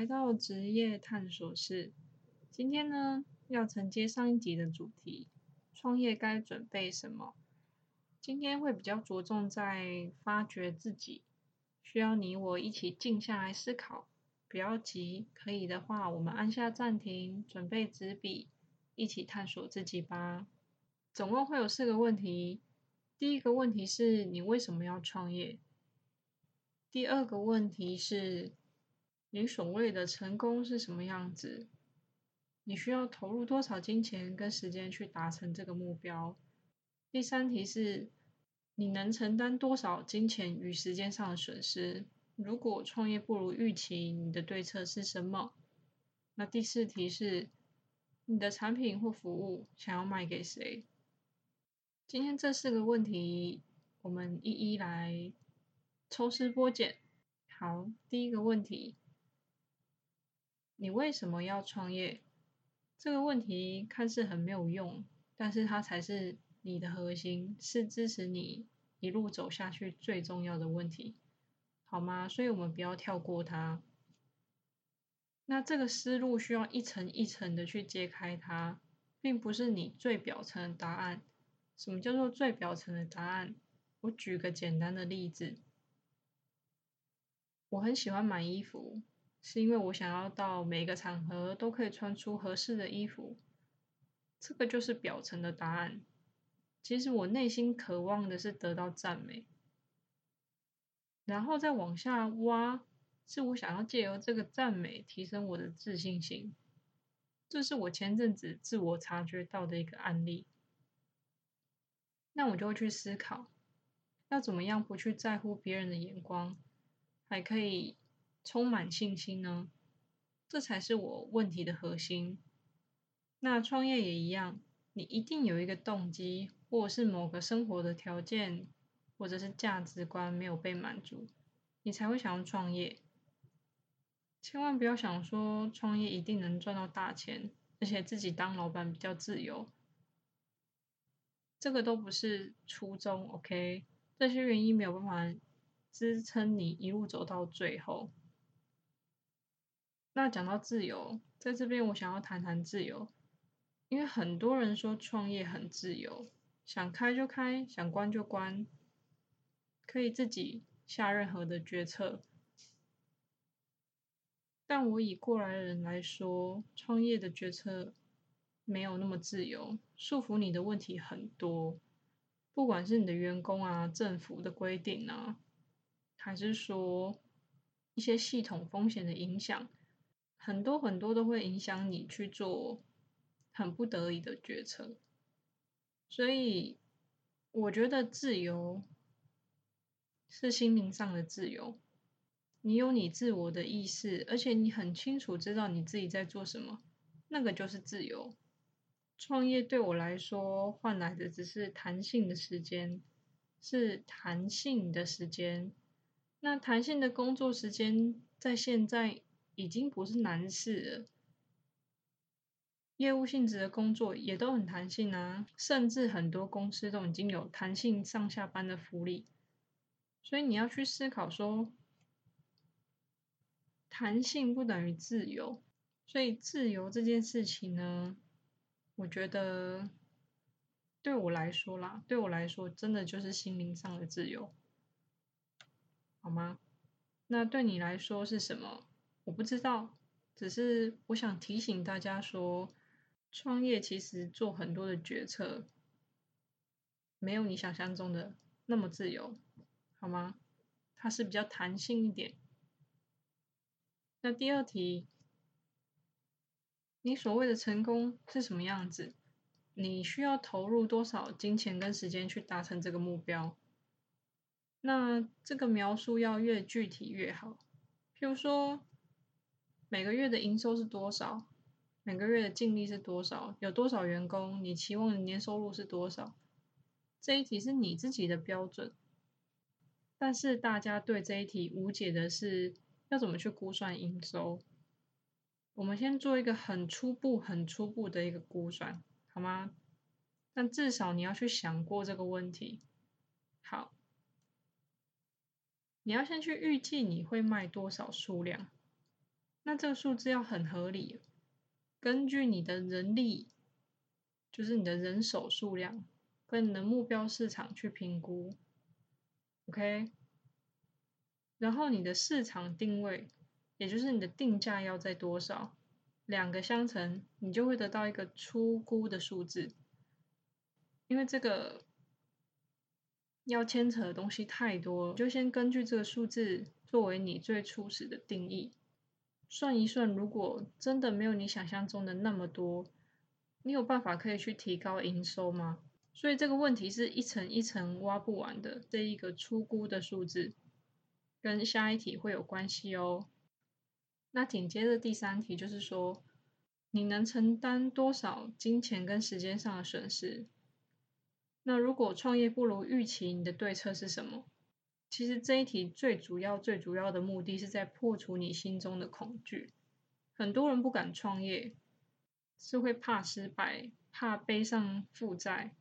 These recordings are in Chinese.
来到职业探索室。今天呢，要承接上一集的主题，创业该准备什么？今天会比较着重在发掘自己，需要你我一起静下来思考，不要急，可以的话，我们按下暂停，准备纸笔，一起探索自己吧。总共会有四个问题。第一个问题是你为什么要创业？第二个问题是。你所谓的成功是什么样子？你需要投入多少金钱跟时间去达成这个目标？第三题是，你能承担多少金钱与时间上的损失？如果创业不如预期，你的对策是什么？那第四题是，你的产品或服务想要卖给谁？今天这四个问题，我们一一来抽丝剥茧。好，第一个问题。你为什么要创业？这个问题看似很没有用，但是它才是你的核心，是支持你一路走下去最重要的问题，好吗？所以我们不要跳过它。那这个思路需要一层一层的去揭开它，并不是你最表层的答案。什么叫做最表层的答案？我举个简单的例子，我很喜欢买衣服。是因为我想要到每个场合都可以穿出合适的衣服，这个就是表层的答案。其实我内心渴望的是得到赞美，然后再往下挖，是我想要借由这个赞美提升我的自信心。这是我前阵子自我察觉到的一个案例。那我就会去思考，要怎么样不去在乎别人的眼光，还可以。充满信心呢，这才是我问题的核心。那创业也一样，你一定有一个动机，或者是某个生活的条件，或者是价值观没有被满足，你才会想要创业。千万不要想说创业一定能赚到大钱，而且自己当老板比较自由，这个都不是初衷。OK，这些原因没有办法支撑你一路走到最后。那讲到自由，在这边我想要谈谈自由，因为很多人说创业很自由，想开就开，想关就关，可以自己下任何的决策。但我以过来人来说，创业的决策没有那么自由，束缚你的问题很多，不管是你的员工啊、政府的规定啊，还是说一些系统风险的影响。很多很多都会影响你去做很不得已的决策，所以我觉得自由是心灵上的自由。你有你自我的意识，而且你很清楚知道你自己在做什么，那个就是自由。创业对我来说换来的只是弹性的时间，是弹性的时间。那弹性的工作时间在现在。已经不是难事了，业务性质的工作也都很弹性啊，甚至很多公司都已经有弹性上下班的福利，所以你要去思考说，弹性不等于自由，所以自由这件事情呢，我觉得对我来说啦，对我来说真的就是心灵上的自由，好吗？那对你来说是什么？我不知道，只是我想提醒大家说，创业其实做很多的决策，没有你想象中的那么自由，好吗？它是比较弹性一点。那第二题，你所谓的成功是什么样子？你需要投入多少金钱跟时间去达成这个目标？那这个描述要越具体越好，譬如说。每个月的营收是多少？每个月的净利是多少？有多少员工？你期望的年收入是多少？这一题是你自己的标准，但是大家对这一题无解的是要怎么去估算营收？我们先做一个很初步、很初步的一个估算，好吗？但至少你要去想过这个问题。好，你要先去预计你会卖多少数量。那这个数字要很合理，根据你的人力，就是你的人手数量跟你的目标市场去评估，OK？然后你的市场定位，也就是你的定价要在多少，两个相乘，你就会得到一个初估的数字。因为这个要牵扯的东西太多，就先根据这个数字作为你最初始的定义，算一算，如果真的没有你想象中的那么多，你有办法可以去提高营收吗？所以这个问题是一层一层挖不完的。这一个初估的数字跟下一题会有关系哦。那紧接着第三题就是说，你能承担多少金钱跟时间上的损失？那如果创业不如预期，你的对策是什么？其实这一题最主要、最主要的目的是在破除你心中的恐惧。很多人不敢创业，是会怕失败、怕背上负债、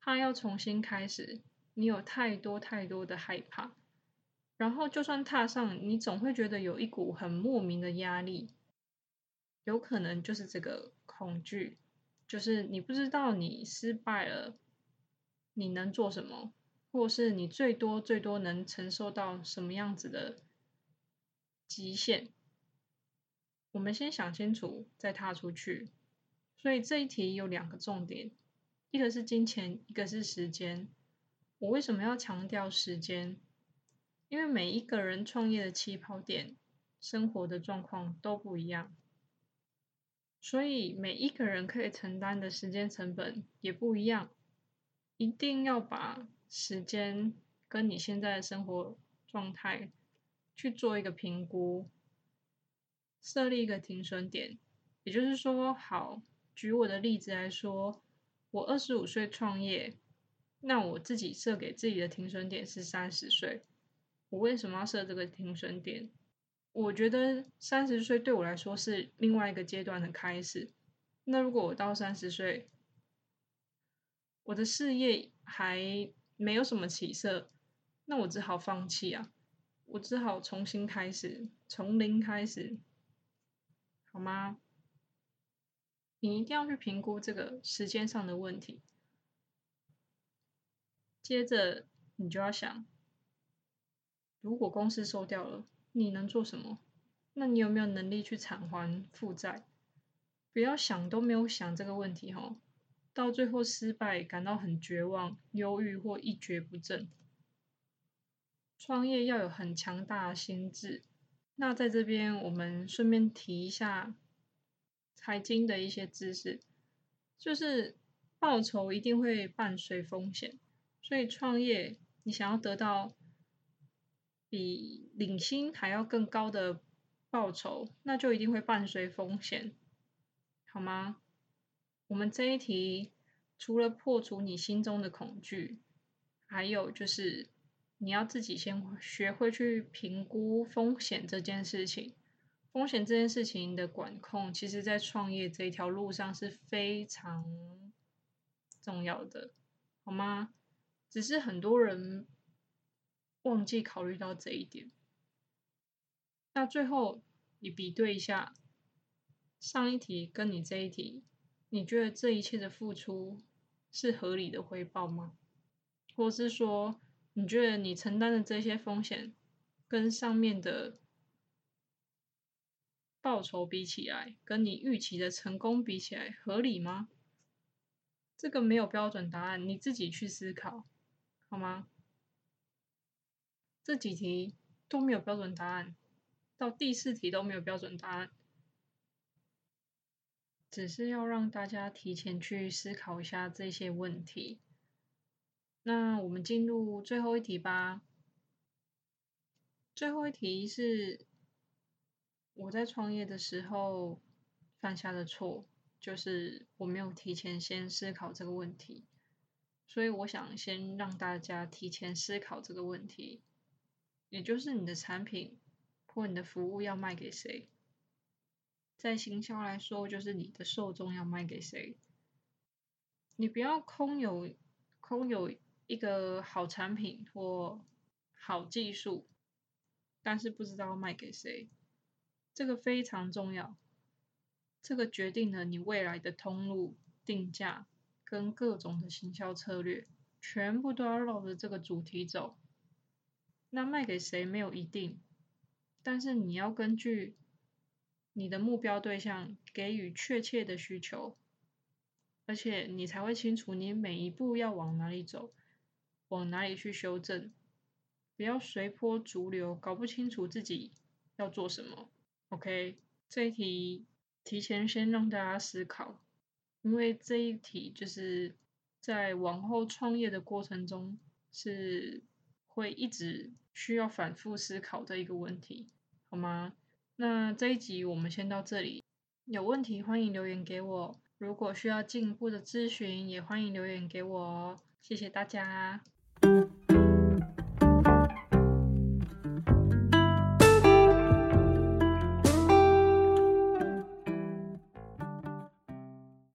怕要重新开始。你有太多太多的害怕，然后就算踏上，你总会觉得有一股很莫名的压力。有可能就是这个恐惧，就是你不知道你失败了。你能做什么，或是你最多最多能承受到什么样子的极限？我们先想清楚，再踏出去。所以这一题有两个重点，一个是金钱，一个是时间。我为什么要强调时间？因为每一个人创业的起跑点、生活的状况都不一样，所以每一个人可以承担的时间成本也不一样。一定要把时间跟你现在的生活状态去做一个评估，设立一个停损点。也就是说，好，举我的例子来说，我二十五岁创业，那我自己设给自己的停损点是三十岁。我为什么要设这个停损点？我觉得三十岁对我来说是另外一个阶段的开始。那如果我到三十岁，我的事业还没有什么起色，那我只好放弃啊！我只好重新开始，从零开始，好吗？你一定要去评估这个时间上的问题。接着，你就要想，如果公司收掉了，你能做什么？那你有没有能力去偿还负债？不要想都没有想这个问题，吼。到最后失败，感到很绝望、忧郁或一蹶不振。创业要有很强大的心智。那在这边，我们顺便提一下财经的一些知识，就是报酬一定会伴随风险，所以创业你想要得到比领薪还要更高的报酬，那就一定会伴随风险，好吗？我们这一题除了破除你心中的恐惧，还有就是你要自己先学会去评估风险这件事情。风险这件事情的管控，其实在创业这条路上是非常重要的，好吗？只是很多人忘记考虑到这一点。那最后你比对一下上一题跟你这一题。你觉得这一切的付出是合理的回报吗？或是说，你觉得你承担的这些风险跟上面的报酬比起来，跟你预期的成功比起来，合理吗？这个没有标准答案，你自己去思考，好吗？这几题都没有标准答案，到第四题都没有标准答案。只是要让大家提前去思考一下这些问题。那我们进入最后一题吧。最后一题是我在创业的时候犯下的错，就是我没有提前先思考这个问题。所以我想先让大家提前思考这个问题，也就是你的产品或你的服务要卖给谁。在行销来说，就是你的受众要卖给谁，你不要空有空有一个好产品或好技术，但是不知道卖给谁，这个非常重要，这个决定了你未来的通路、定价跟各种的行销策略，全部都要绕着这个主题走。那卖给谁没有一定，但是你要根据你的目标对象给予确切的需求，而且你才会清楚你每一步要往哪里走，往哪里去修正，不要随波逐流，搞不清楚自己要做什么。OK，这一题提前先让大家思考，因为这一题就是在往后创业的过程中是会一直需要反复思考的一个问题，好吗？那这一集我们先到这里，有问题欢迎留言给我，如果需要进一步的咨询，也欢迎留言给我哦，谢谢大家。